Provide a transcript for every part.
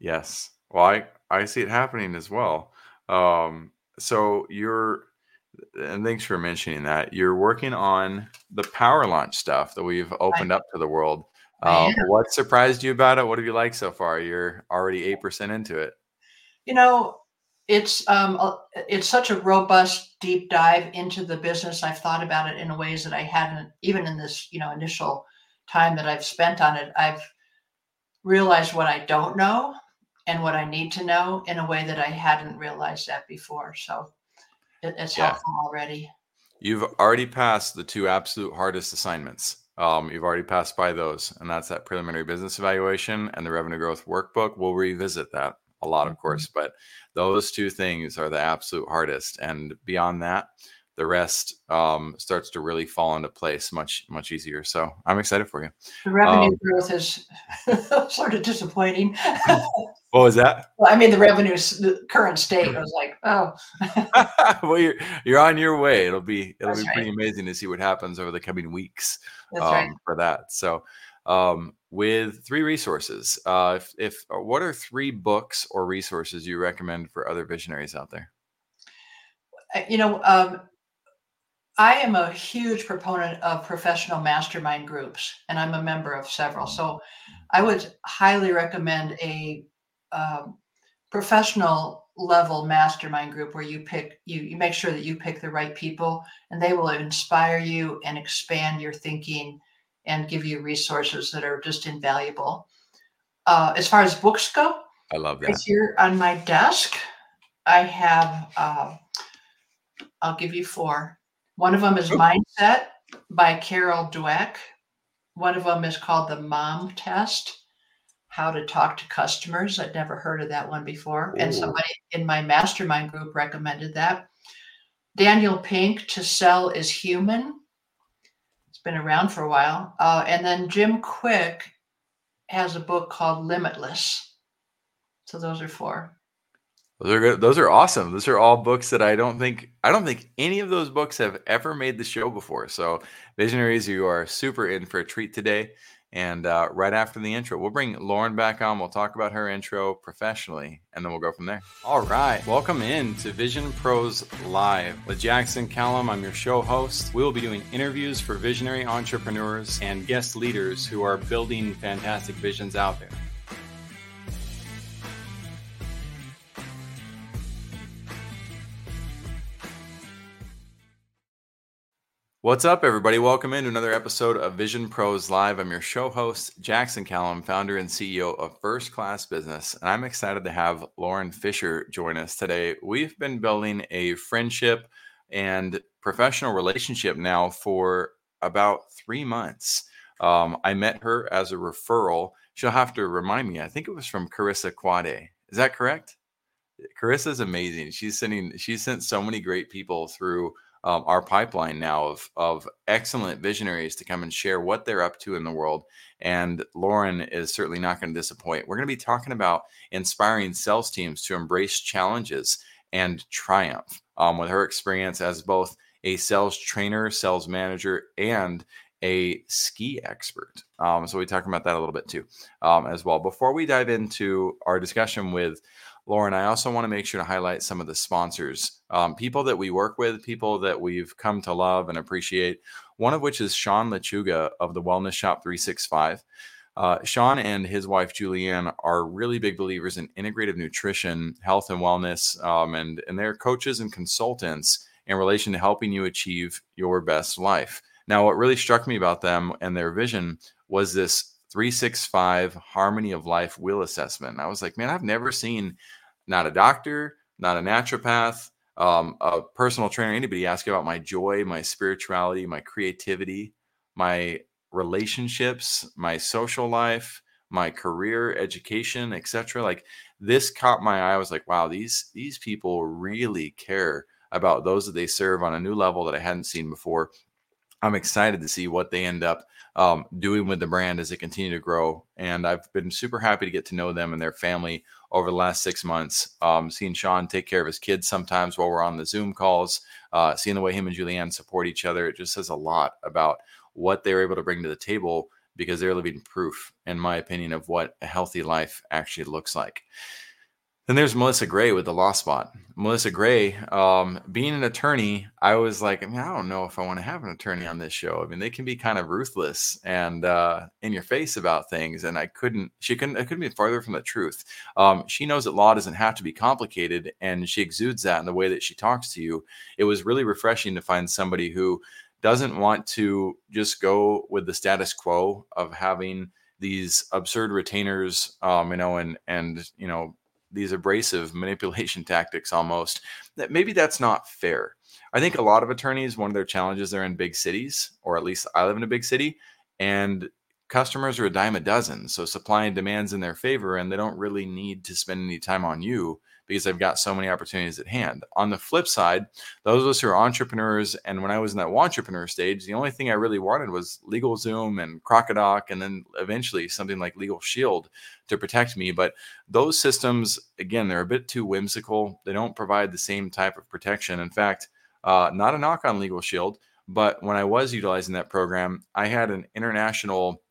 Yes. Well, I I see it happening as well. Um, so you're and thanks for mentioning that. You're working on the power launch stuff that we've I opened up to the world. Uh, what surprised you about it? What have you liked so far? You're already 8% into it. You know, it's um it's such a robust deep dive into the business. I've thought about it in ways that I hadn't even in this, you know, initial time that I've spent on it. I've realized what I don't know and what I need to know in a way that I hadn't realized that before. So it, it's Yeah. helpful already. You've already passed the two absolute hardest assignments. Um, you've already passed by those, and that's that preliminary business evaluation and the revenue growth workbook. We'll revisit that a lot, of Mhm. course, but those two things are the absolute hardest. And beyond that, the rest um, starts to really fall into place much, much easier. So I'm excited for you. The revenue Um, growth is sort of disappointing. what was that? well, I mean, the revenue, the current state, I was like, oh, well, you're you're on your way. It'll be it'll That's be pretty amazing to see what happens over the coming weeks. um, right. for that. So, um, with three resources, uh, if, if uh, what are three books or resources you recommend for other visionaries out there? You know, um, I am a huge proponent of professional mastermind groups, and I'm a member of several. So I would highly recommend a um, professional level mastermind group where you pick you you make sure that you pick the right people and they will inspire you and expand your thinking and give you resources that are just invaluable. Uh, as far as books go, I love right that. here on my desk, I have uh, I'll give you four. One of them is Mindset by Carol Dweck. One of them is called the Mom Test How to Talk to Customers. I'd never heard of that one before. And somebody in my mastermind group recommended that. Daniel Pink, To Sell is Human. It's been around for a while. Uh, and then Jim Kwik has a book called Limitless. So those are four. Those are good. Those are awesome. Those are all books that I don't think I don't think any of those books have ever made the show before. So, visionaries, you are super in for a treat today. And uh, right after the intro, we'll bring Lauren back on. We'll talk about her intro professionally, and then we'll go from there. All right. Welcome in to Vision Pros Live with Jackson Callum. I'm your show host. We will be doing interviews for visionary entrepreneurs and guest leaders who are building fantastic visions out there. What's up, everybody? Welcome into another episode of Vision Pros Live. I'm your show host, Jackson Callum, founder and CEO of First Class Business. And I'm excited to have Lauren Fisher join us today. We've been building a friendship and professional relationship now for about three months. Um, I met her as a referral. She'll have to remind me. I think it was from Carissa Quade. Is that correct? Carissa's amazing. She's sending. She's sent so many great people through um, our pipeline now of of excellent visionaries to come and share what they're up to in the world. And Lauren is certainly not going to disappoint. We're going to be talking about inspiring sales teams to embrace challenges and triumph um, with her experience as both a sales trainer, sales manager, and a ski expert. Um, so we talk about that a little bit too um, as well. Before we dive into our discussion with Lauren, I also want to make sure to highlight some of the sponsors, um, people that we work with, people that we've come to love and appreciate. One of which is Sean Lechuga of the Wellness Shop 365. Uh, Sean and his wife Julianne are really big believers in integrative nutrition, health, and wellness, um, and and they're coaches and consultants in relation to helping you achieve your best life. Now, what really struck me about them and their vision was this 365 harmony of life wheel assessment. I was like, man, I've never seen not a doctor, not a naturopath, um, a personal trainer, anybody ask about my joy, my spirituality, my creativity, my relationships, my social life, my career, education, etc. Like this caught my eye. I was like, wow, these these people really care about those that they serve on a new level that I hadn't seen before. I'm excited to see what they end up um, doing with the brand as they continue to grow. And I've been super happy to get to know them and their family over the last six months. Um, seeing Sean take care of his kids sometimes while we're on the Zoom calls, uh, seeing the way him and Julianne support each other, it just says a lot about what they're able to bring to the table because they're living proof, in my opinion, of what a healthy life actually looks like. Then there's Melissa Gray with the Law Spot. Melissa Gray, um, being an attorney, I was like, I, mean, I don't know if I want to have an attorney on this show. I mean, they can be kind of ruthless and uh, in your face about things, and I couldn't. She couldn't. I couldn't be farther from the truth. Um, she knows that law doesn't have to be complicated, and she exudes that in the way that she talks to you. It was really refreshing to find somebody who doesn't want to just go with the status quo of having these absurd retainers, um, you know, and and you know these abrasive manipulation tactics almost that maybe that's not fair. I think a lot of attorneys one of their challenges they're in big cities or at least i live in a big city and customers are a dime a dozen. So supply and demand's in their favor and they don't really need to spend any time on you because I've got so many opportunities at hand. On the flip side, those of us who are entrepreneurs, and when I was in that entrepreneur stage, the only thing I really wanted was LegalZoom and Crocodoc, and then eventually something like Legal Shield to protect me. But those systems, again, they're a bit too whimsical. They don't provide the same type of protection. In fact, uh, not a knock on Legal Shield, but when I was utilizing that program, I had an international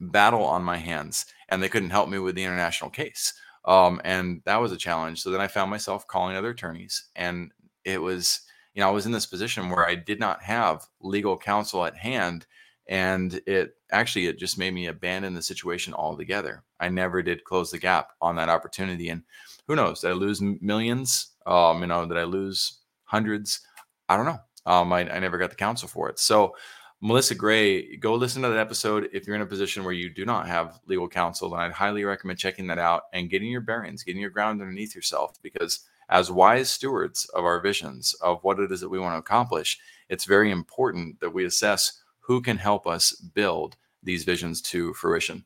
battle on my hands, and they couldn't help me with the international case. Um, and that was a challenge. So then I found myself calling other attorneys, and it was, you know, I was in this position where I did not have legal counsel at hand, and it actually it just made me abandon the situation altogether. I never did close the gap on that opportunity, and who knows? Did I lose millions? Um, you know, did I lose hundreds? I don't know. Um, I, I never got the counsel for it. So Melissa Gray, go listen to that episode if you're in a position where you do not have legal counsel. Then I'd highly recommend checking that out and getting your bearings, getting your ground underneath yourself. Because as wise stewards of our visions, of what it is that we want to accomplish, it's very important that we assess who can help us build these visions to fruition.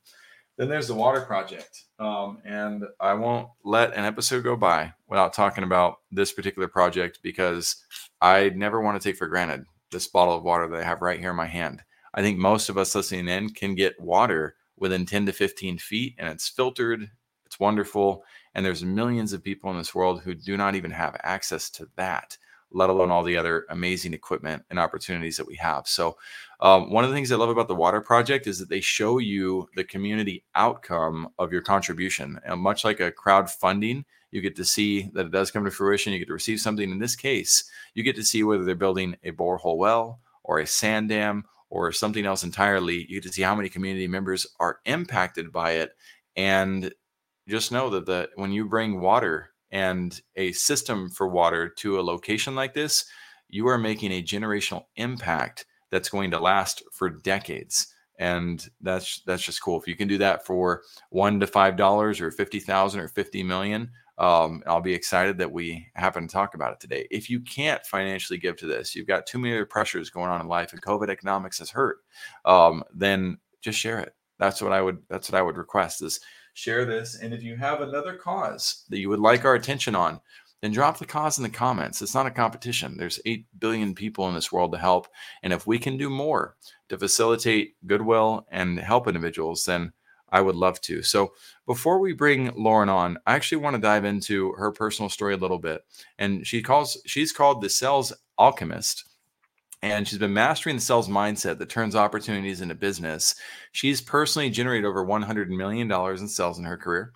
Then there's the water project. Um, and I won't let an episode go by without talking about this particular project because I never want to take for granted this bottle of water that I have right here in my hand. I think most of us listening in can get water within 10 to 15 feet and it's filtered, it's wonderful. And there's millions of people in this world who do not even have access to that, let alone all the other amazing equipment and opportunities that we have. So, um, one of the things I love about the Water Project is that they show you the community outcome of your contribution. And much like a crowdfunding, you get to see that it does come to fruition. You get to receive something. In this case, you get to see whether they're building a borehole well or a sand dam or something else entirely. You get to see how many community members are impacted by it. And just know that the when you bring water and a system for water to a location like this, you are making a generational impact that's going to last for decades and that's that's just cool if you can do that for one to five dollars or 50000 or 50 million um, I'll be excited that we happen to talk about it today. If you can't financially give to this, you've got too many other pressures going on in life, and COVID economics has hurt. Um, then just share it. That's what I would. That's what I would request is share this. And if you have another cause that you would like our attention on, then drop the cause in the comments. It's not a competition. There's 8 billion people in this world to help. And if we can do more to facilitate goodwill and help individuals, then I would love to. So before we bring Lauren on, I actually want to dive into her personal story a little bit. And she calls she's called the sales alchemist. And she's been mastering the sales mindset that turns opportunities into business. She's personally generated over $100 million in sales in her career.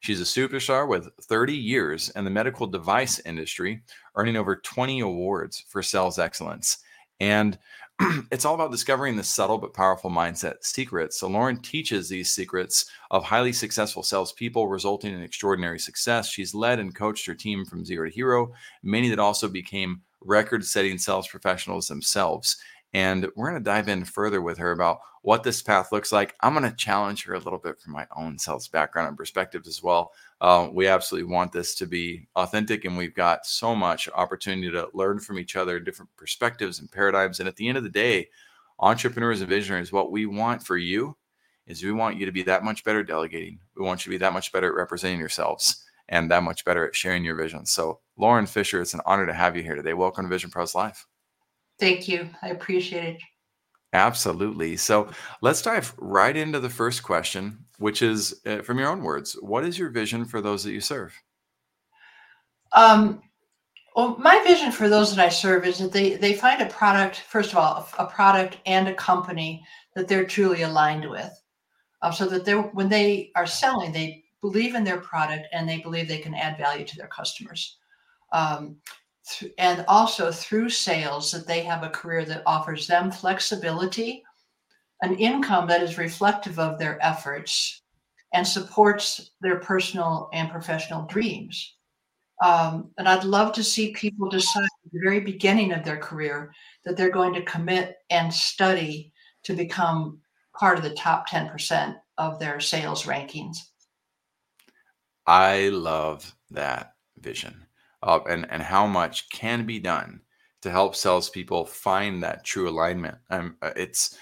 She's a superstar with 30 years in the medical device industry, earning over 20 awards for sales excellence. And it's all about discovering the subtle but powerful mindset secrets. So Lauren teaches these secrets of highly successful salespeople, resulting in extraordinary success. She's led and coached her team from zero to hero, many that also became record-setting sales professionals themselves. And we're going to dive in further with her about what this path looks like. I'm going to challenge her a little bit from my own sales background and perspectives as well. Uh, we absolutely want this to be authentic, and we've got so much opportunity to learn from each other, different perspectives and paradigms. And at the end of the day, entrepreneurs and visionaries, what we want for you is we want you to be that much better at delegating. We want you to be that much better at representing yourselves and that much better at sharing your vision. So, Lauren Fisher, it's an honor to have you here today. Welcome to Vision Pros Live. Thank you. I appreciate it. Absolutely. So let's dive right into the first question, which is uh, from your own words What is your vision for those that you serve? Um, well, my vision for those that I serve is that they, they find a product, first of all, a, product and a company that they're truly aligned with, uh, so that they're when they are selling, they believe in their product and they believe they can add value to their customers. Um, and also through sales, that they have a career that offers them flexibility, an income that is reflective of their efforts, and supports their personal and professional dreams. Um, and I'd love to see people decide at the very beginning of their career that they're going to commit and study to become part of the top 10% of their sales rankings. I love that vision uh, and, and how much can be done to help salespeople find that true alignment. Um, uh, it's,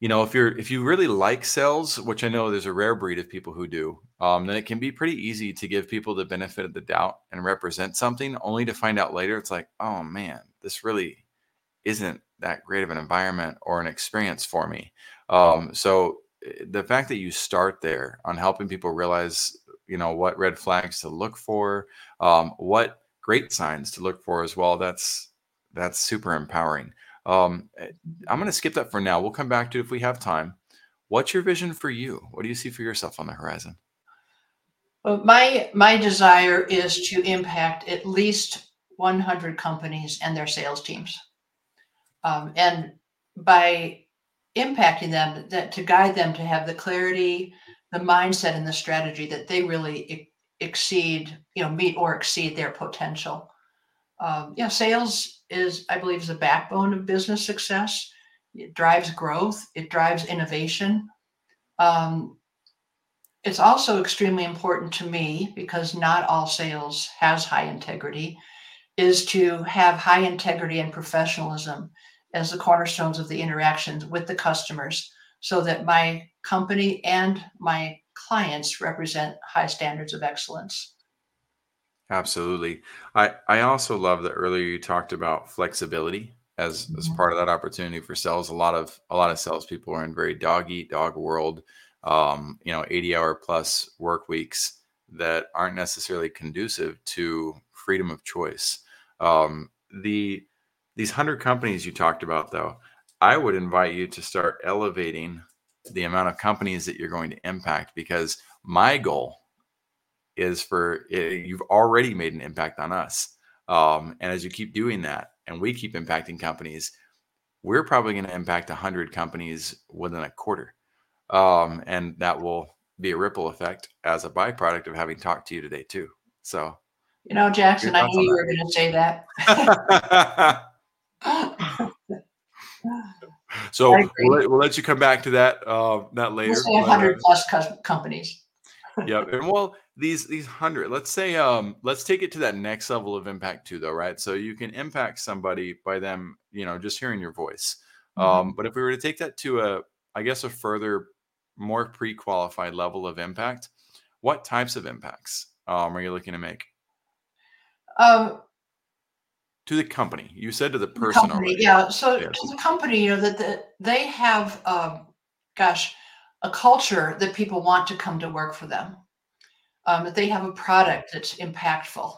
you know, if you're if you really like sales, which I know there's a rare breed of people who do, um, then it can be pretty easy to give people the benefit of the doubt and represent something, only to find out later it's like, oh man, this really isn't that great of an environment or an experience for me. Um, so eh, the fact that you start there on helping people realize, you know, what red flags to look for, um, what great signs to look for as well. That's that's super empowering. Um, eh, I'm going to skip that for now. We'll come back to it if we have time. What's your vision for you? What do you see for yourself on the horizon? Well, my my desire is to impact at least 100 companies and their sales teams, um, and by impacting them, that to guide them to have the clarity, the mindset, and the strategy that they really exceed, you know, meet or exceed their potential. Um, yeah, sales is, I believe, is the backbone of business success. It drives growth. It drives innovation. Um, it's also extremely important to me because not all sales has high integrity. Is to have high integrity and professionalism as the cornerstones of the interactions with the customers, so that my company and my clients represent high standards of excellence. Absolutely. I I also love that earlier you talked about flexibility as as Mhm. part of that opportunity for sales. A lot of a lot of salespeople are in very dog eat dog world. Um, you know, 80 hour plus work weeks that aren't necessarily conducive to freedom of choice. Um, the these hundred companies you talked about, though, I would invite you to start elevating the amount of companies that you're going to impact because my goal is for eh, you've already made an impact on us. Um, and as you keep doing that and we keep impacting companies, we're probably going to impact 100 companies within a quarter. Um, and that will be a ripple effect as a byproduct of having talked to you today, too. So, you know, Jackson, I knew you were going to say that. so we'll let, we'll let, you come back to that uh, that later. We'll say 100 plus companies. yeah, and well, these these hundred let's say um let's take it to that next level of impact too though right so you can impact somebody by them you know just hearing your voice mm-hmm. um but if we were to take that to a i guess a further more pre-qualified level of impact what types of impacts um are you looking to make um to the company you said to the person company, already. yeah so yes. to the company you know that the, they have um gosh a culture that people want to come to work for them um, that they have a product that's impactful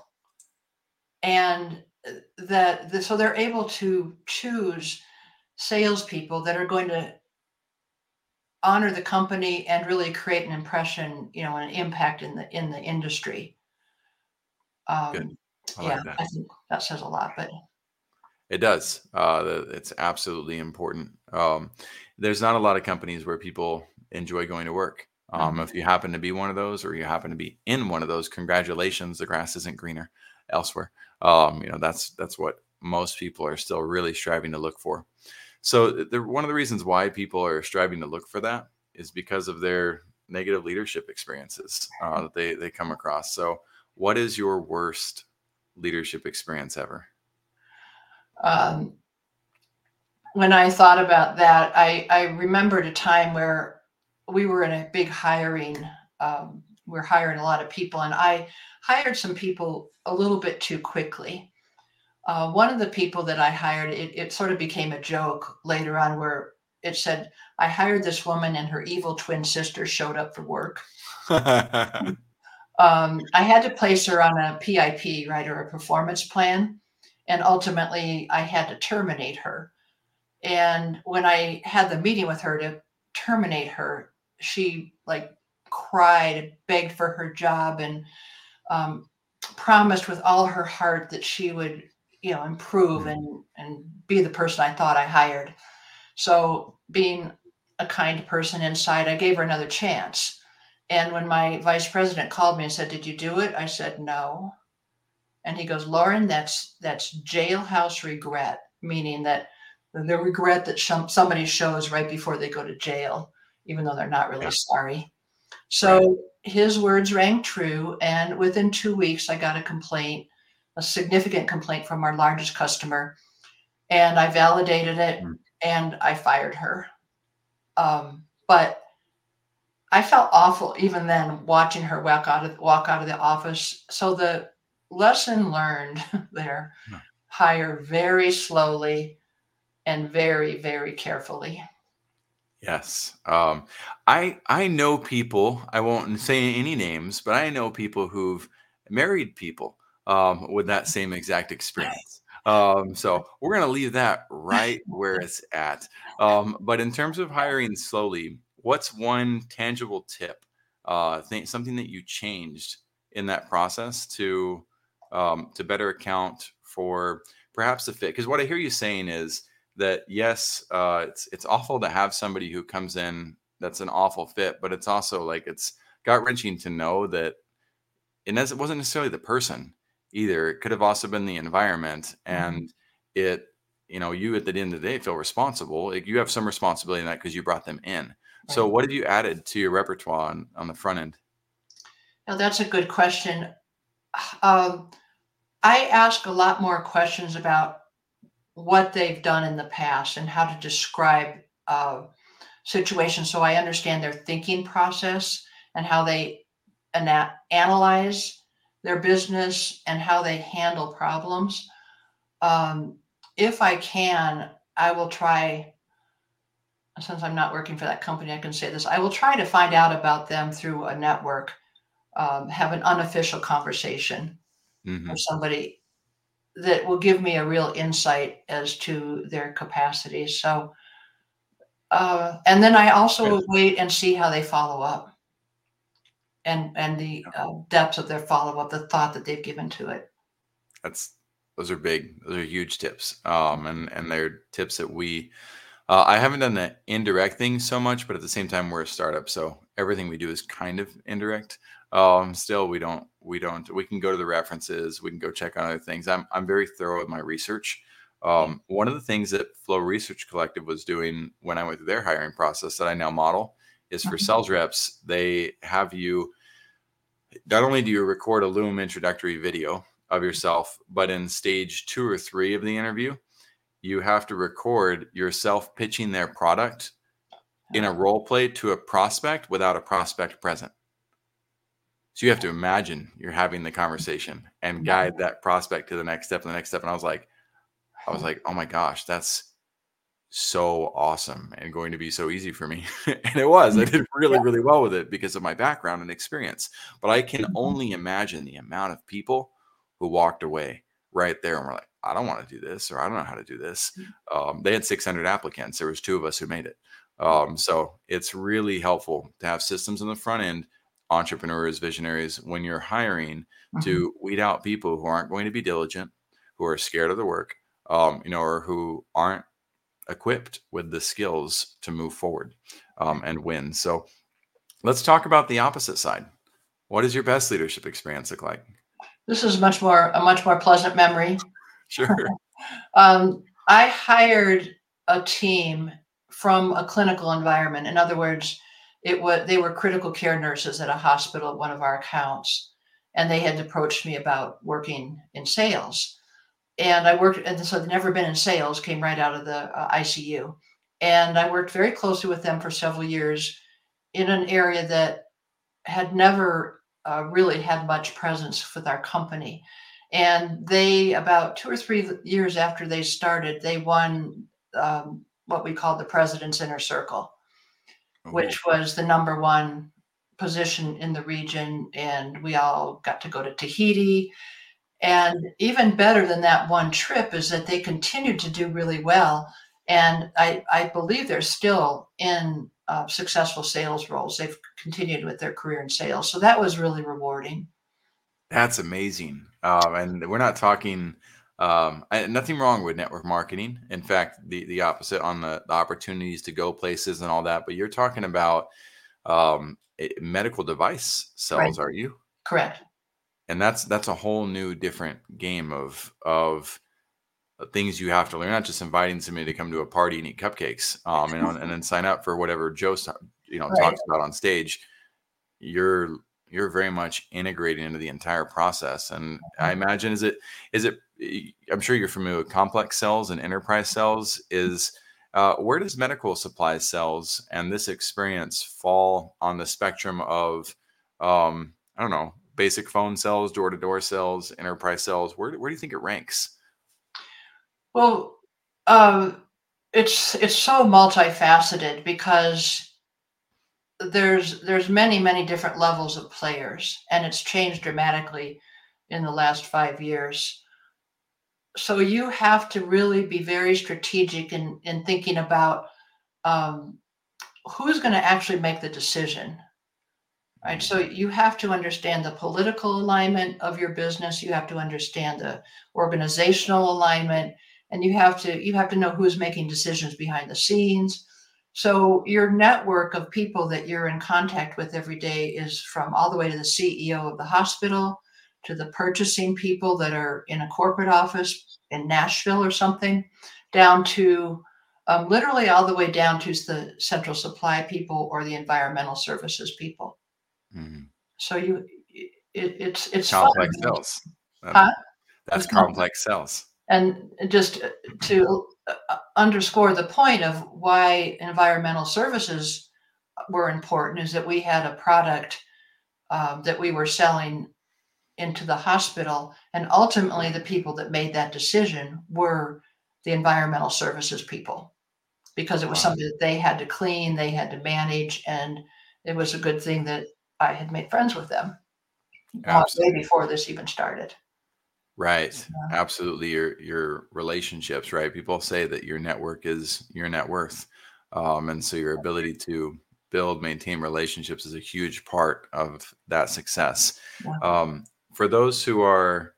and uh, that the, so they're able to choose salespeople that are going to honor the company and really create an impression, you know, an impact in the in the industry. Um, Good. I yeah, like I think that says a lot, but it does. Uh, it's absolutely important. Um, there's not a lot of companies where people enjoy going to work. Um, mm-hmm. If you happen to be one of those, or you happen to be in one of those, congratulations. The grass isn't greener elsewhere. Um, you know that's that's what most people are still really striving to look for. So the, one of the reasons why people are striving to look for that is because of their negative leadership experiences uh, that they they come across. So, what is your worst leadership experience ever? Um, when I thought about that, I I remembered a time where we were in a big hiring. Um, we're hiring a lot of people, and I hired some people a little bit too quickly. Uh, one of the people that I hired, it, it sort of became a joke later on, where it said, "I hired this woman, and her evil twin sister showed up for work." um, I had to place her on a PIP, right, or a performance plan, and ultimately I had to terminate her. And when I had the meeting with her to terminate her. She like cried, begged for her job, and um, promised with all her heart that she would, you know, improve Mhm. and and be the person I thought I hired. So, being a kind person inside, I gave her another chance. And when my vice president called me and said, "Did you do it?" I said, "No." And he goes, "Lauren, that's that's jailhouse regret, meaning that the regret that some, somebody shows right before they go to jail, even though they're not really Yeah. sorry." So his words rang true, and within two weeks, I got a complaint, a significant complaint from our largest customer, and I validated it, Mm. and I fired her. Um, but I felt awful even then watching her walk out of walk out of the office. So the lesson learned there: Yeah. hire very slowly and very very carefully. Yes. Um, I I know people. I won't say any names, but I know people who've married people um, with that same exact experience. Um, so we're gonna leave that right where it's at. Um, but in terms of hiring slowly, what's one tangible tip? Uh, think something that you changed in that process to um, to better account for perhaps the fit. Because what I hear you saying is that yes, uh, it's it's awful to have somebody who comes in that's an awful fit, but it's also like it's gut wrenching to know that it nes- it wasn't necessarily the person either. It could have also been the environment, and it you know you at the end of the day feel responsible. Like you have some responsibility in that because you brought them in. So what have you added to your repertoire on, on the front end? Now that's a good question. Um, I ask a lot more questions about what they've done in the past and how to describe uh, situations so I understand their thinking process and how they ana- analyze their business and how they handle problems. Um, if I can, I will try, since I'm not working for that company, I can say this I will try to find out about them through a network, um, have an unofficial conversation hmm with somebody that will give me a real insight as to their capacity. So, uh, and then I also wait and see how they follow up, and and the uh, depth of their follow up, the thought that they've given to it. That's those are big. Those are huge tips. Um, and and they're tips that we. Uh, I haven't done the indirect thing so much, but at the same time, we're a startup, so everything we do is kind of indirect. Um, still, we don't we don't we can go to the references, we can go check on other things. I'm I'm very thorough with my research. Um, one of the things that Flow Research Collective was doing when I went through their hiring process that I now model is for Mhm. sales reps. They have you not only do you record a Loom introductory video of yourself, but in stage two or three of the interview, you have to record yourself pitching their product in a uh-huh. role play to a prospect without a prospect present. So you have to imagine you're having the conversation and guide that prospect to the next step and the next step. And I was like, I was uh-huh. like, oh my gosh, that's so awesome and going to be so easy for me. and it was. I mm-hmm. did really, really well with it because of my background and experience. But I can Mhm. only imagine the amount of people who walked away right there and were like, I don't want to do this, or I don't know how to do this. Um, they had 600 applicants. There was two of us who made it. Um, so it's really helpful to have systems on the front end, entrepreneurs, visionaries, when you're hiring Mhm. to weed out people who aren't going to be diligent, who are scared of the work, um, you know, or who aren't equipped with the skills to move forward um, and win. So let's talk about the opposite side. What does your best leadership experience look like? This is much more a much more pleasant memory. Sure. Um, I hired a team from a clinical environment. In other words, it was they were critical care nurses at a hospital at one of our accounts, and they had approached me about working in sales. And I worked, and so I'd never been in sales, came right out of the uh, ICU, and I worked very closely with them for several years in an area that had never uh, really had much presence with our company. And they, about two or three years after they started, they won um, what we called the President's Inner Circle, Oh, which was the number one position in the region. And we all got to go to Tahiti. And even better than that one trip is that they continued to do really well. And I, I believe they're still in uh, successful sales roles. They've continued with their career in sales. So that was really rewarding. That's amazing. Um, and we're not talking um, nothing wrong with network marketing. In fact, the the opposite on the, the opportunities to go places and all that. But you're talking about um, medical device sales, right. are you? Correct. And that's that's a whole new different game of of things you have to learn. Not just inviting somebody to come to a party and eat cupcakes, um, and, and then sign up for whatever Joe you know right. talks about on stage. You're you're very much integrating into the entire process and i mm-hmm. imagine is it is it i'm sure you're familiar with complex sales and enterprise sales. is uh, where does medical supply sales and this experience fall on the spectrum of um, i don't know basic phone sales, door-to-door sales, enterprise sales? where, where do you think it ranks well um, it's it's so multifaceted because there's there's many many different levels of players and it's changed dramatically in the last five years. So you have to really be very strategic in in thinking about um, who's going to actually make the decision right? So you have to understand the political alignment of your business you have to understand the organizational alignment and you have to you have to know who's making decisions behind the scenes so your network of people that you're in contact with every day is from all the way to the CEO of the hospital to the purchasing people that are in a corporate office in Nashville or something, down to um, literally all the way down to the central supply people or the environmental services people. Mm-hmm. So you, it, it's it's complex fun. sales. Huh? That's complex sales. And just to underscore the point of why environmental services were important is that we had a product um, that we were selling into the hospital and ultimately the people that made that decision were the environmental services people because it was something that they had to clean they had to manage and it was a good thing that i had made friends with them uh, way before this even started Right. Yeah. Absolutely. Your your relationships, right? People say that your network is your net worth. Um, and so your ability to build, maintain relationships is a huge part of that success. Yeah. Um, for those who are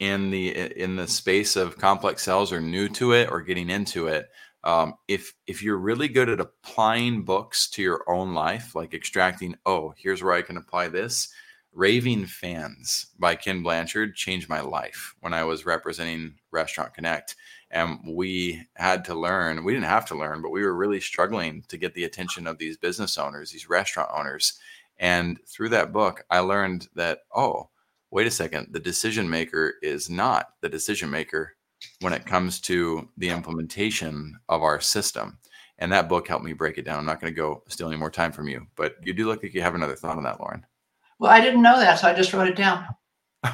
in the in the space of complex sales or new to it or getting into it, um, if if you're really good at applying books to your own life, like extracting, oh, here's where I can apply this, Raving Fans by Ken Blanchard changed my life when I was representing Restaurant Connect. And we had to learn, we didn't have to learn, but we were really struggling to get the attention of these business owners, these restaurant owners. And through that book, I learned that, oh, wait a second, the decision maker is not the decision maker when it comes to the implementation of our system. And that book helped me break it down. I'm not going to go steal any more time from you, but you do look like you have another thought on that, Lauren. Well, I didn't know that, so I just wrote it down.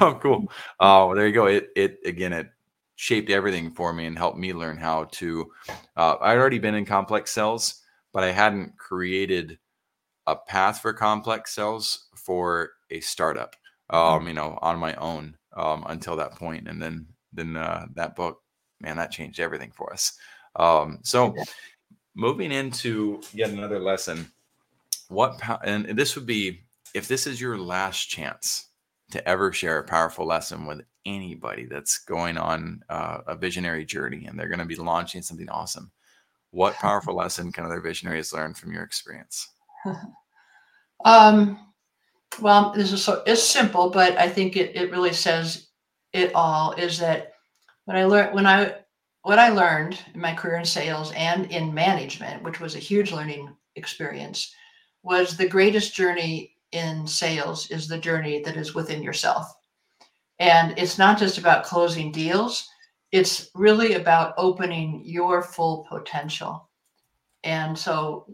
Oh, cool. Oh, well, there you go. It it again it shaped everything for me and helped me learn how to. Uh, I'd already been in complex sales, but I hadn't created a path for complex sales for a startup. Um, mm-hmm. you know, on my own um, until that point, and then then uh, that book, man, that changed everything for us. Um, so, moving into yet another lesson, what and this would be if this is your last chance to ever share a powerful lesson with anybody that's going on uh, a visionary journey and they're going to be launching something awesome, what powerful lesson can other visionaries learn from your experience? um, well, this is so it's simple, but I think it, it really says it all. Is that when I learned when I what I learned in my career in sales and in management, which was a huge learning experience, was the greatest journey in sales is the journey that is within yourself. And it's not just about closing deals, it's really about opening your full potential. And so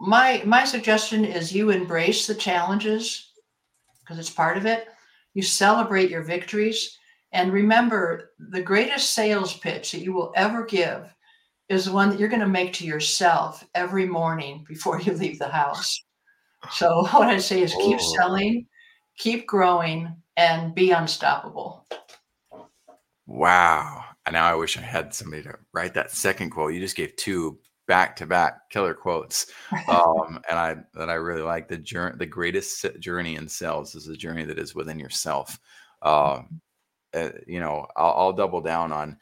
my my suggestion is you embrace the challenges because it's part of it. You celebrate your victories and remember the greatest sales pitch that you will ever give is the one that you're going to make to yourself every morning before you leave the house. So what I say is keep oh. selling, keep growing, and be unstoppable. Wow. And now I wish I had somebody to write that second quote. You just gave two back to back killer quotes. Um, and I that I really like the journey. The greatest journey in sales is the journey that is within yourself. Um, uh, you know, I'll, I'll double down on,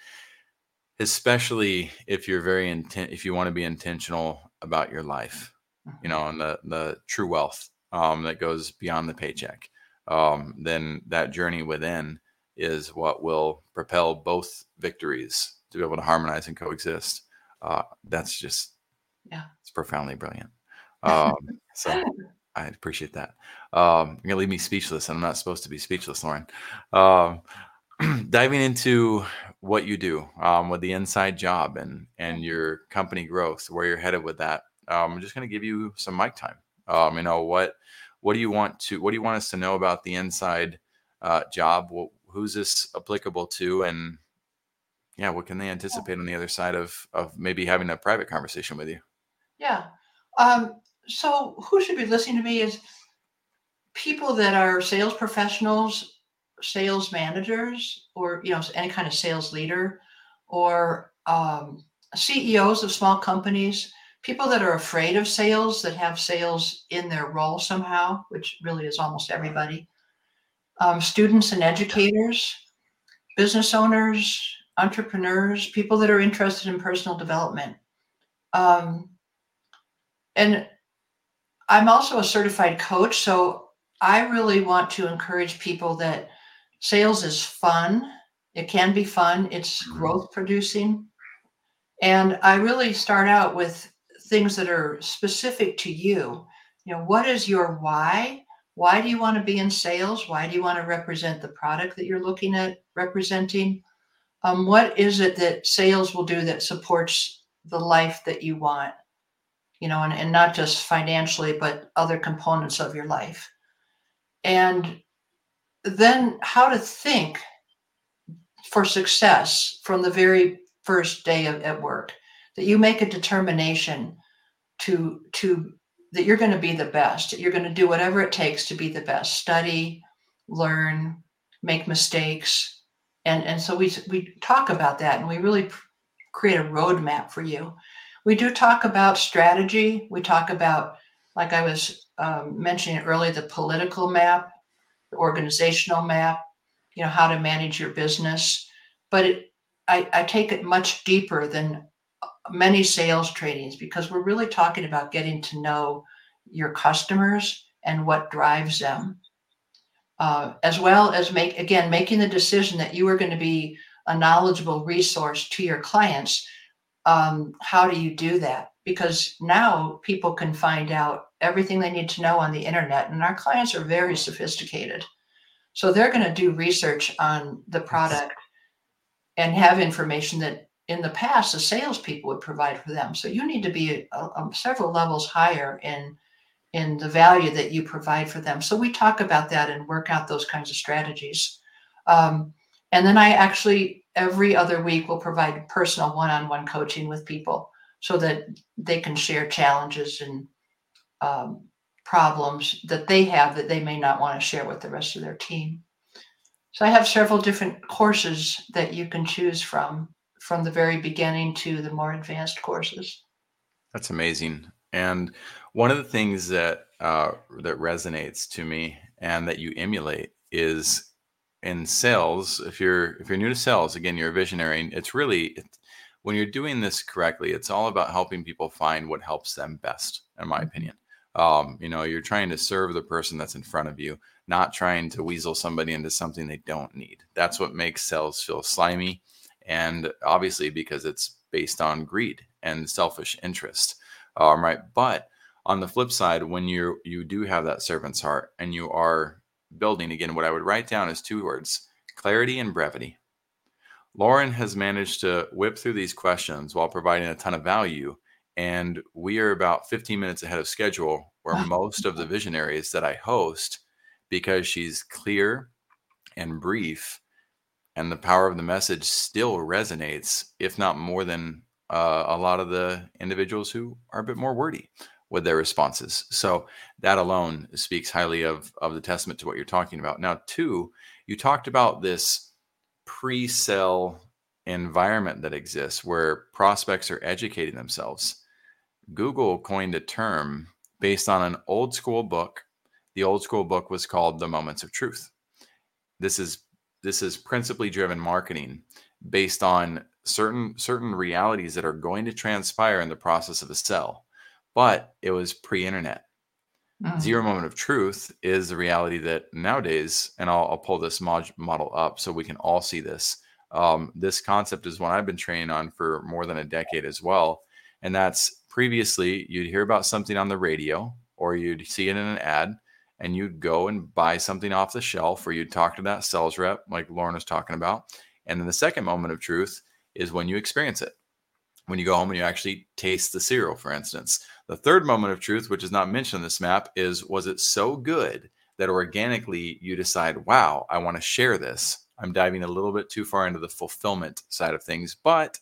especially if you're very intent. If you want to be intentional about your life, you mm-hmm. know, and the the true wealth um, that goes beyond the paycheck, um, then that journey within is what will propel both victories to be able to harmonize and coexist. Uh, that's just, yeah, it's profoundly brilliant. Um, so I appreciate that. Um, you're gonna leave me speechless, and I'm not supposed to be speechless, Lauren. Um, diving into what you do um, with the inside job and and your company growth, where you're headed with that. Um, I'm just gonna give you some mic time. Um, you know what what do you want to what do you want us to know about the inside uh, job? Well, who's this applicable to, and yeah, what can they anticipate on the other side of of maybe having a private conversation with you? Yeah. Um, so who should be listening to me is people that are sales professionals, sales managers, or you know any kind of sales leader, or um, CEOs of small companies, people that are afraid of sales, that have sales in their role somehow, which really is almost everybody. Um, students and educators, business owners, entrepreneurs, people that are interested in personal development. Um, and I'm also a certified coach, so I really want to encourage people that sales is fun. It can be fun. It's mm-hmm. growth producing. And I really start out with things that are specific to you. You know, what is your why? Why do you want to be in sales? Why do you want to represent the product that you're looking at representing? Um, what is it that sales will do that supports the life that you want? you know, and, and not just financially, but other components of your life. And then how to think for success from the very first day of, at work, that you make a determination to, to that you're going to be the best. You're going to do whatever it takes to be the best. Study, learn, make mistakes, and and so we we talk about that, and we really create a roadmap for you we do talk about strategy. We talk about, like I was um, mentioning earlier, the political map, the organizational map, you know, how to manage your business. But it, I, I take it much deeper than many sales trainings because we're really talking about getting to know your customers and what drives them. Uh, as well as make again making the decision that you are going to be a knowledgeable resource to your clients um, how do you do that? Because now people can find out everything they need to know on the internet, and our clients are very sophisticated. So they're going to do research on the product and have information that in the past the salespeople would provide for them. So you need to be a, a, several levels higher in in the value that you provide for them. So we talk about that and work out those kinds of strategies. Um, and then I actually every other week will provide personal one-on-one coaching with people so that they can share challenges and um, problems that they have that they may not want to share with the rest of their team. So I have several different courses that you can choose from, from the very beginning to the more advanced courses. That's amazing. And one of the things that uh, that resonates to me and that you emulate is in sales if you're if you're new to sales again you're a visionary it's really it, when you're doing this correctly it's all about helping people find what helps them best in my mm-hmm. opinion um, you know you're trying to serve the person that's in front of you not trying to weasel somebody into something they don't need that's what makes sales feel slimy and obviously because it's based on greed and selfish interest um, right but on the flip side when you you do have that servant's heart and you are building again, what I would write down is two words clarity and brevity. Lauren has managed to whip through these questions while providing a ton of value. And we are about 15 minutes ahead of schedule, where most of the visionaries that I host, because she's clear and brief, and the power of the message still resonates, if not more than uh, a lot of the individuals who are a bit more wordy with their responses. So that alone speaks highly of of the testament to what you're talking about. Now, two, you talked about this pre-sale environment that exists where prospects are educating themselves. Google coined a term based on an old school book. The old school book was called The Moments of Truth. This is this is principally driven marketing based on certain certain realities that are going to transpire in the process of a sell. But it was pre-internet. Mm-hmm. Zero moment of truth is the reality that nowadays, and I'll, I'll pull this mod- model up so we can all see this. Um, this concept is one I've been training on for more than a decade as well. And that's previously you'd hear about something on the radio or you'd see it in an ad and you'd go and buy something off the shelf or you'd talk to that sales rep, like Lauren was talking about. And then the second moment of truth is when you experience it. When you go home and you actually taste the cereal, for instance. The third moment of truth, which is not mentioned in this map, is was it so good that organically you decide, wow, I want to share this? I'm diving a little bit too far into the fulfillment side of things, but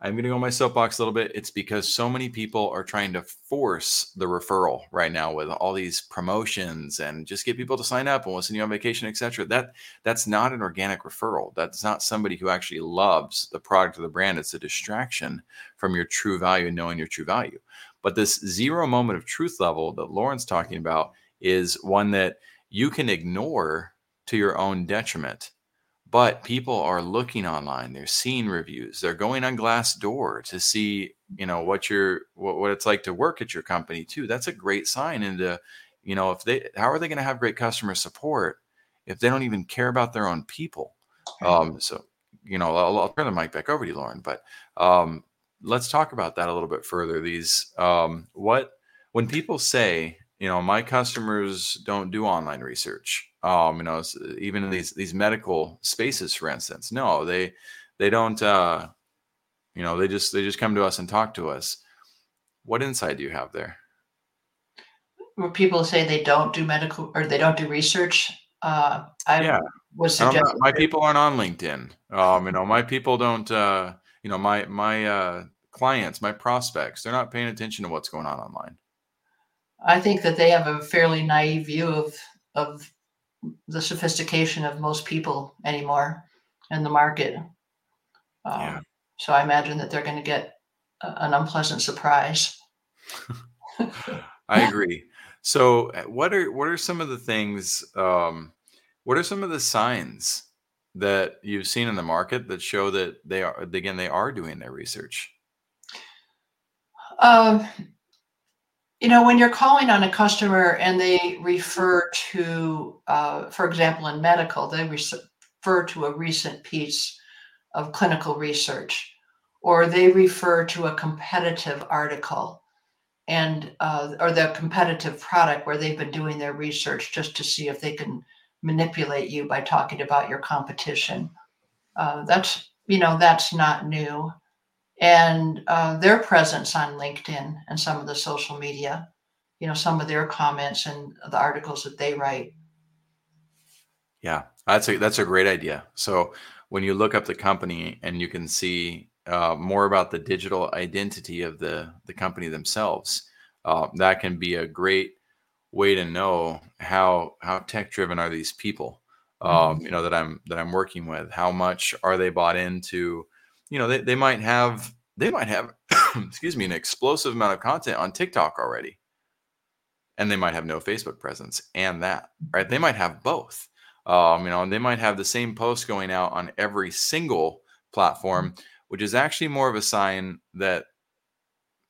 I'm going to go on my soapbox a little bit. It's because so many people are trying to force the referral right now with all these promotions and just get people to sign up and we'll send you on vacation, etc. That that's not an organic referral. That's not somebody who actually loves the product or the brand. It's a distraction from your true value and knowing your true value. But this zero moment of truth level that Lauren's talking about is one that you can ignore to your own detriment but people are looking online they're seeing reviews they're going on glassdoor to see you know what your what, what it's like to work at your company too that's a great sign into you know if they how are they going to have great customer support if they don't even care about their own people? Um so you know I'll, I'll turn the mic back over to you lauren but um let's talk about that a little bit further these um what when people say you know my customers don't do online research um, you know, even in these these medical spaces, for instance. No, they they don't. Uh, you know, they just they just come to us and talk to us. What insight do you have there? Where people say they don't do medical or they don't do research. Uh, I yeah. was suggesting my people aren't on LinkedIn. Um, you know, my people don't. Uh, you know, my my uh, clients, my prospects, they're not paying attention to what's going on online. I think that they have a fairly naive view of of the sophistication of most people anymore in the market. Um, yeah. So I imagine that they're going to get a, an unpleasant surprise. I agree. So, uh, what are what are some of the things? Um, what are some of the signs that you've seen in the market that show that they are again they are doing their research? Um, you know, when you're calling on a customer and they refer to, uh, for example, in medical, they refer to a recent piece of clinical research, or they refer to a competitive article and uh, or the competitive product where they've been doing their research just to see if they can manipulate you by talking about your competition. Uh, that's you know that's not new and uh, their presence on LinkedIn and some of the social media, you know, some of their comments and the articles that they write. Yeah, that's a that's a great idea. So when you look up the company and you can see uh, more about the digital identity of the the company themselves, uh, that can be a great way to know how how tech driven are these people. Um, mm-hmm. You know that I'm that I'm working with. How much are they bought into? You know, they, they might have they might have excuse me an explosive amount of content on TikTok already. And they might have no Facebook presence and that, right? They might have both. Um, you know, and they might have the same post going out on every single platform, which is actually more of a sign that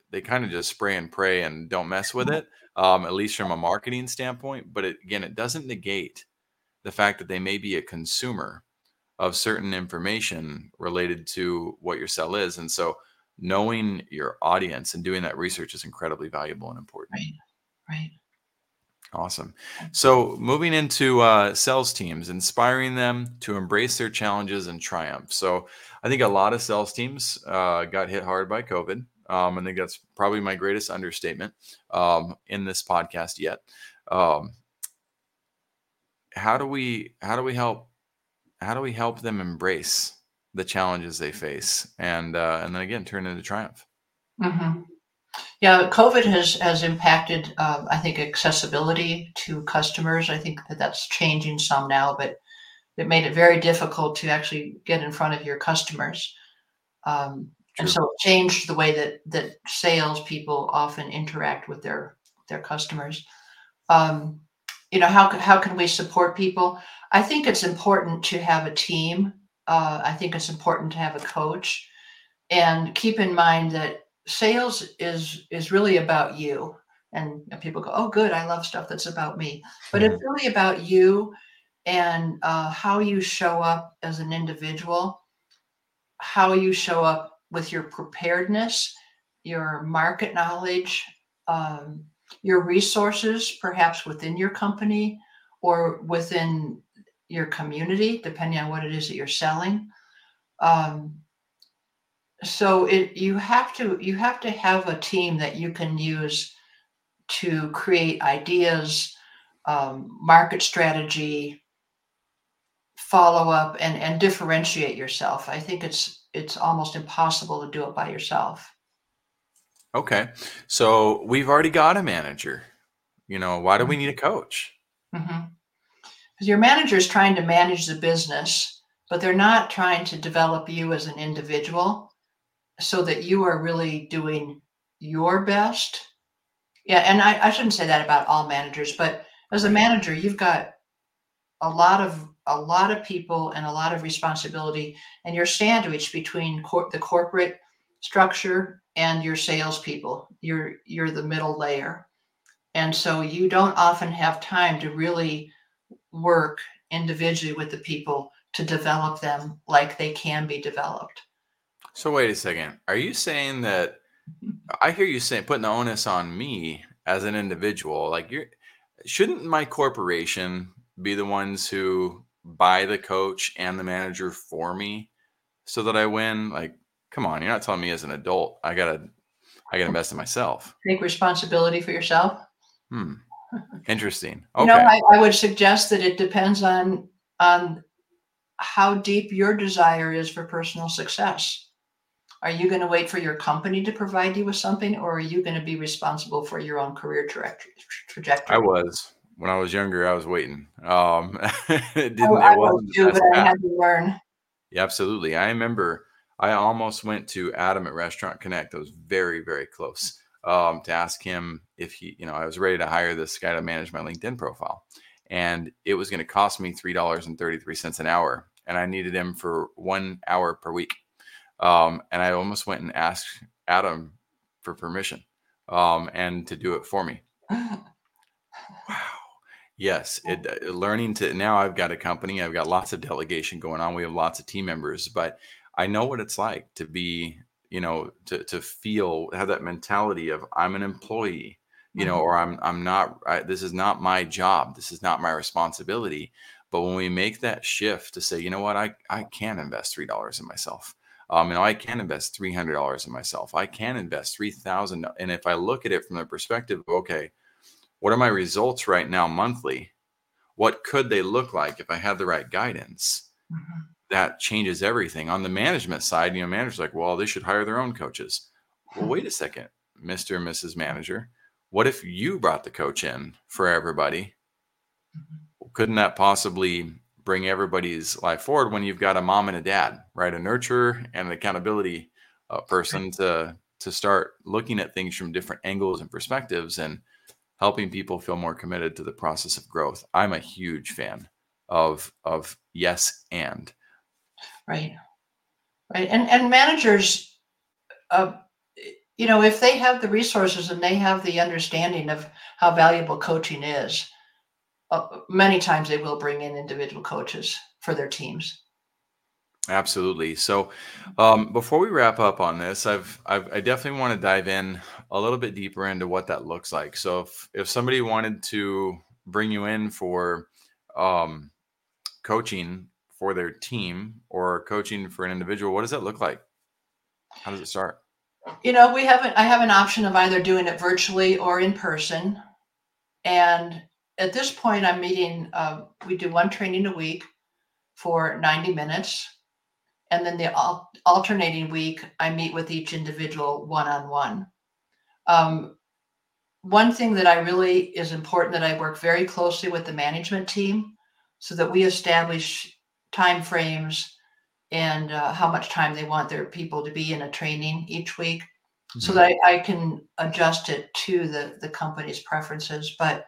they kind of just spray and pray and don't mess with it, um, at least from a marketing standpoint. But it, again, it doesn't negate the fact that they may be a consumer of certain information related to what your sell is. And so knowing your audience and doing that research is incredibly valuable and important. Right. Right. Awesome. So moving into uh, sales teams, inspiring them to embrace their challenges and triumph. So I think a lot of sales teams uh, got hit hard by COVID. Um, I think that's probably my greatest understatement um, in this podcast yet. Um, how do we how do we help how do we help them embrace the challenges they face and uh, and then again turn into triumph mm-hmm. yeah covid has has impacted uh, i think accessibility to customers i think that that's changing some now but it made it very difficult to actually get in front of your customers um, and so it changed the way that that salespeople often interact with their their customers. Um, you know how how can we support people? I think it's important to have a team. Uh, I think it's important to have a coach, and keep in mind that sales is is really about you. And people go, "Oh, good! I love stuff that's about me." But it's really about you and uh, how you show up as an individual, how you show up with your preparedness, your market knowledge, um, your resources, perhaps within your company or within your community, depending on what it is that you're selling. Um, so it you have to you have to have a team that you can use to create ideas, um, market strategy, follow up, and and differentiate yourself. I think it's it's almost impossible to do it by yourself. Okay. So we've already got a manager. You know, why do we need a coach? Because mm-hmm. your manager is trying to manage the business, but they're not trying to develop you as an individual so that you are really doing your best. Yeah. And I, I shouldn't say that about all managers, but as a manager, you've got a lot of a lot of people and a lot of responsibility, and you're sandwiched between cor- the corporate structure and your salespeople. You're you're the middle layer, and so you don't often have time to really work individually with the people to develop them like they can be developed. So wait a second. Are you saying that I hear you saying putting the onus on me as an individual? Like you're shouldn't my corporation be the ones who buy the coach and the manager for me so that I win? Like come on, you're not telling me as an adult I gotta I gotta invest in myself. Take responsibility for yourself. Hmm. Interesting. Okay. You know, I, I would suggest that it depends on on how deep your desire is for personal success. Are you going to wait for your company to provide you with something, or are you going to be responsible for your own career trajectory? I was when I was younger. I was waiting. Um, it didn't. I, I was too, but I had to learn. Yeah, absolutely. I remember I almost went to Adam at Restaurant Connect. I was very, very close um, to ask him if he, you know, I was ready to hire this guy to manage my LinkedIn profile. And it was going to cost me $3.33 an hour. And I needed him for one hour per week. Um, and I almost went and asked Adam for permission um, and to do it for me. wow. Yes, it, uh, learning to now I've got a company, I've got lots of delegation going on. We have lots of team members, but I know what it's like to be, you know, to to feel have that mentality of I'm an employee, you know, mm-hmm. or I'm I'm not. I, this is not my job. This is not my responsibility. But when we make that shift to say, you know what, I I can invest three dollars in myself. Um, you know, I can invest three hundred dollars in myself. I can invest three thousand. And if I look at it from the perspective of, okay, what are my results right now monthly? What could they look like if I had the right guidance? Mm-hmm that changes everything. On the management side, you know, managers like, well, they should hire their own coaches. Well, wait a second, Mr. and Mrs. Manager. What if you brought the coach in for everybody? Couldn't that possibly bring everybody's life forward when you've got a mom and a dad, right? A nurturer and an accountability uh, person to to start looking at things from different angles and perspectives and helping people feel more committed to the process of growth. I'm a huge fan of of yes and Right. Right. And and managers, uh, you know, if they have the resources and they have the understanding of how valuable coaching is, uh, many times they will bring in individual coaches for their teams. Absolutely. So, um, before we wrap up on this, I've, I've I definitely want to dive in a little bit deeper into what that looks like. So, if if somebody wanted to bring you in for um, coaching for their team or coaching for an individual, what does that look like? How does it start? You know, we haven't, I have an option of either doing it virtually or in person. And at this point, I'm meeting, uh, we do one training a week for 90 minutes. And then the al- alternating week, I meet with each individual one on one. One thing that I really is important that I work very closely with the management team so that we establish time frames and uh, how much time they want their people to be in a training each week mm-hmm. so that I, I, can adjust it to the, the company's preferences. But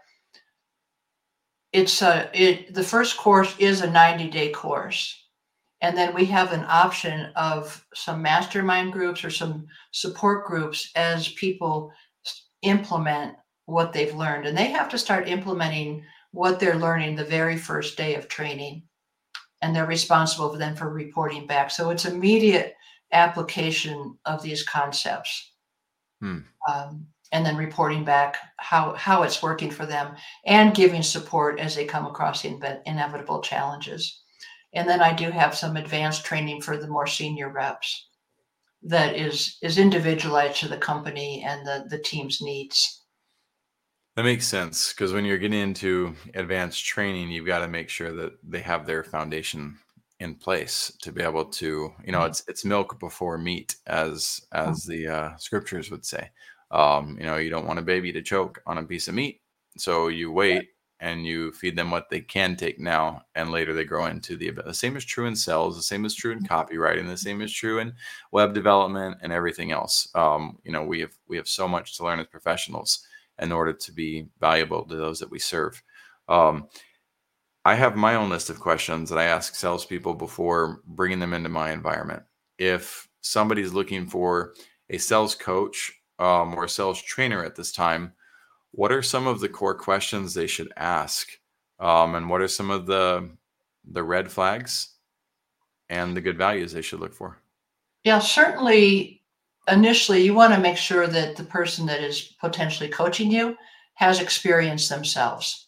it's a, it, the first course is a 90 day course. And then we have an option of some mastermind groups or some support groups as people implement what they've learned. And they have to start implementing what they're learning the very first day of training and they're responsible then for reporting back. So it's immediate application of these concepts. Hmm. Um, and then reporting back how how it's working for them and giving support as they come across the inevitable challenges and then i do have some advanced training for the more senior reps that is is individualized to the company and the the team's needs that makes sense because when you're getting into advanced training, you've got to make sure that they have their foundation in place to be able to, you know, mm-hmm. it's it's milk before meat, as as the uh, scriptures would say. Um, you know, you don't want a baby to choke on a piece of meat, so you wait and you feed them what they can take now, and later they grow into the the same is true in sales, the same is true in mm-hmm. copywriting, the same is true in web development and everything else. Um, you know, we have we have so much to learn as professionals in order to be valuable to those that we serve. Um, I have my own list of questions that I ask salespeople before bringing them into my environment. If somebody's looking for a sales coach um, or a sales trainer at this time, what are some of the core questions they should ask? Um, and what are some of the the red flags and the good values they should look for? Yeah, certainly initially you want to make sure that the person that is potentially coaching you has experience themselves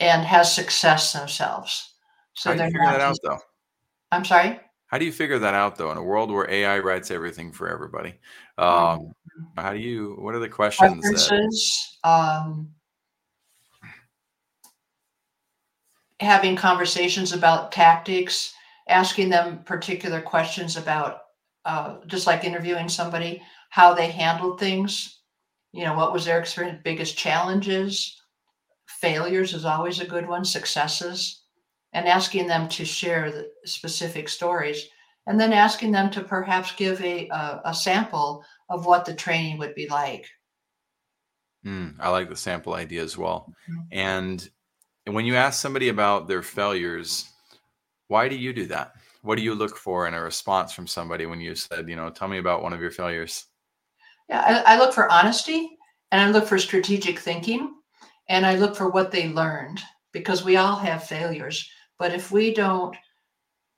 and has success themselves. So How do you figure that out though? I'm sorry? How do you figure that out though in a world where AI writes everything for everybody? Um, mm-hmm. How do you, what are the questions? That... Um, having conversations about tactics, asking them particular questions about uh, just like interviewing somebody, how they handled things. You know, what was their experience, biggest challenges, failures is always a good one, successes, and asking them to share the specific stories, and then asking them to perhaps give a a, a sample of what the training would be like. Mm, I like the sample idea as well. Mm-hmm. And when you ask somebody about their failures, why do you do that? What do you look for in a response from somebody when you said, you know, tell me about one of your failures? Yeah, I, I look for honesty and I look for strategic thinking and I look for what they learned because we all have failures. But if we don't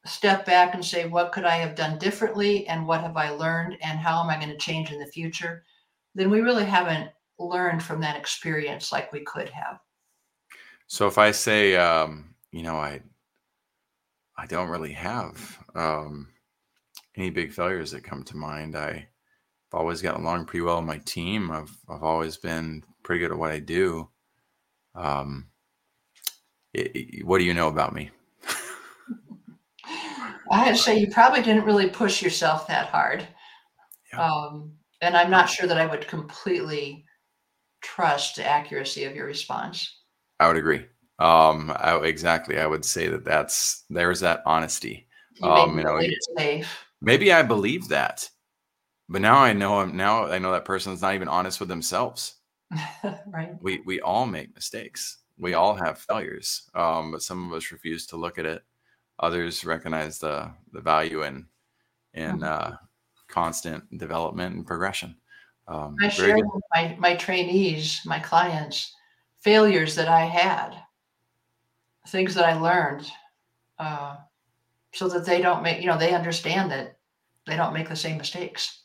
step back and say, what could I have done differently and what have I learned and how am I going to change in the future, then we really haven't learned from that experience like we could have. So if I say, um, you know, I I don't really have um, any big failures that come to mind. I, have always gotten along pretty well with my team. I've I've always been pretty good at what I do. Um, it, it, what do you know about me? I'd say you probably didn't really push yourself that hard. Yeah. Um, and I'm not sure that I would completely trust the accuracy of your response. I would agree. Um, I, exactly. I would say that that's there's that honesty. You um, you know, maybe I believe that, but now I know I'm now I know that person's not even honest with themselves. right. We we all make mistakes. We all have failures. Um, but some of us refuse to look at it. Others recognize the the value in in mm-hmm. uh, constant development and progression. Um, I share with my my trainees, my clients, failures that I had things that I learned, uh, so that they don't make you know they understand that they don't make the same mistakes.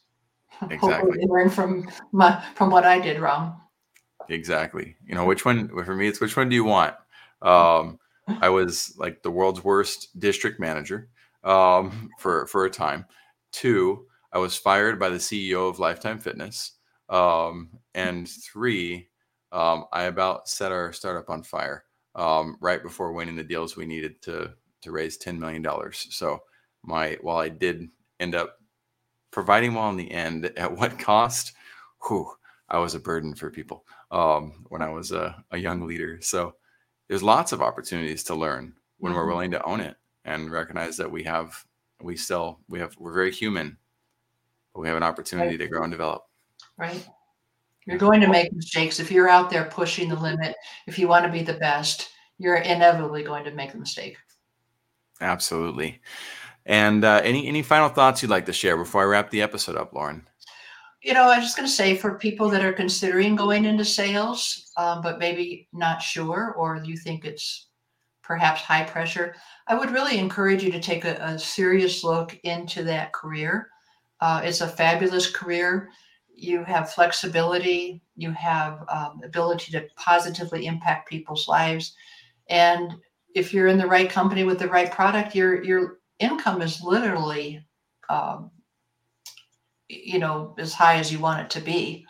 Exactly. they learn from my from what I did wrong. Exactly. You know which one for me it's which one do you want? Um, I was like the world's worst district manager um, for for a time. Two, I was fired by the CEO of Lifetime Fitness. Um, and three, um, I about set our startup on fire um, right before winning the deals we needed to to raise ten million dollars. So my while I did end up providing well in the end, at what cost? Whew, I was a burden for people um, when I was a, a, young leader. So there's lots of opportunities to learn when mm-hmm. we're willing to own it and recognize that we have we still we have we're very human, but we have an opportunity right. to grow and develop. Right. You're going to make mistakes if you're out there pushing the limit. If you want to be the best, you're inevitably going to make a mistake. Absolutely. And uh, any any final thoughts you'd like to share before I wrap the episode up, Lauren? You know, I was just going to say for people that are considering going into sales, um, but maybe not sure, or you think it's perhaps high pressure, I would really encourage you to take a, a serious look into that career. Uh, it's a fabulous career. You have flexibility, you have um, ability to positively impact people's lives, and if you're in the right company with the right product, your your income is literally, um, you know, as high as you want it to be.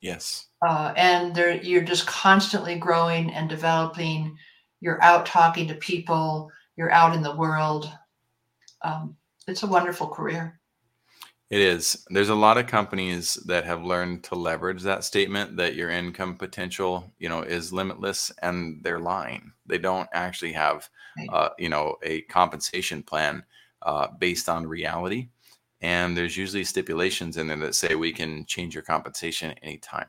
Yes. Uh, and there, you're just constantly growing and developing. You're out talking to people. You're out in the world. Um, it's a wonderful career. It is. There's a lot of companies that have learned to leverage that statement that your income potential, you know, is limitless, and they're lying. They don't actually have, uh, you know, a compensation plan uh, based on reality. And there's usually stipulations in there that say we can change your compensation anytime.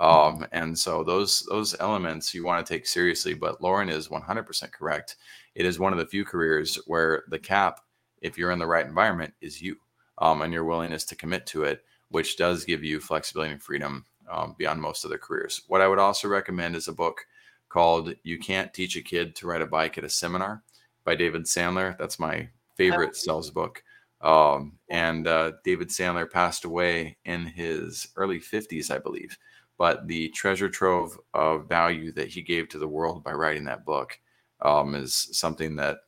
Mm-hmm. Um, and so those those elements you want to take seriously. But Lauren is 100% correct. It is one of the few careers where the cap, if you're in the right environment, is you um, and your willingness to commit to it, which does give you flexibility and freedom um, beyond most other careers. What I would also recommend is a book called You Can't Teach a Kid to Ride a Bike at a Seminar by David Sandler. That's my favorite sales book. Um, and uh, David Sandler passed away in his early 50s, I believe. But the treasure trove of value that he gave to the world by writing that book um, is something that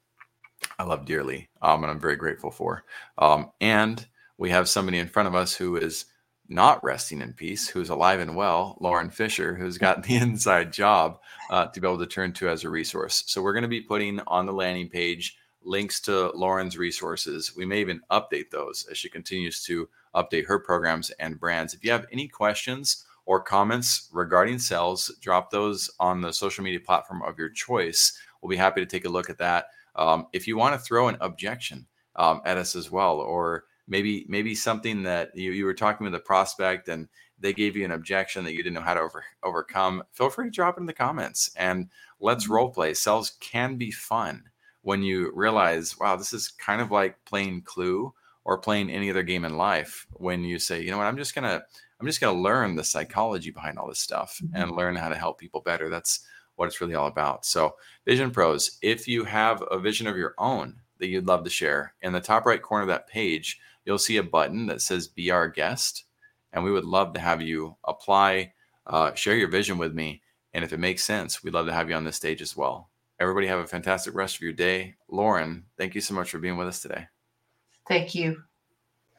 I love dearly, um, and I'm very grateful for. Um, and we have somebody in front of us who is not resting in peace, who's alive and well, Lauren Fisher, who's got the inside job uh, to be able to turn to as a resource. So we're going to be putting on the landing page links to Lauren's resources. We may even update those as she continues to update her programs and brands. If you have any questions or comments regarding sales, drop those on the social media platform of your choice. We'll be happy to take a look at that. Um, if you want to throw an objection um, at us as well, or maybe maybe something that you, you were talking with a prospect and they gave you an objection that you didn't know how to over, overcome, feel free to drop it in the comments and let's mm-hmm. role play. Sales can be fun when you realize, wow, this is kind of like playing Clue or playing any other game in life. When you say, you know what, I'm just gonna I'm just gonna learn the psychology behind all this stuff mm-hmm. and learn how to help people better. That's what it's really all about. So, Vision Pros, if you have a vision of your own that you'd love to share, in the top right corner of that page, you'll see a button that says Be Our Guest. And we would love to have you apply, uh, share your vision with me. And if it makes sense, we'd love to have you on this stage as well. Everybody have a fantastic rest of your day. Lauren, thank you so much for being with us today. Thank you.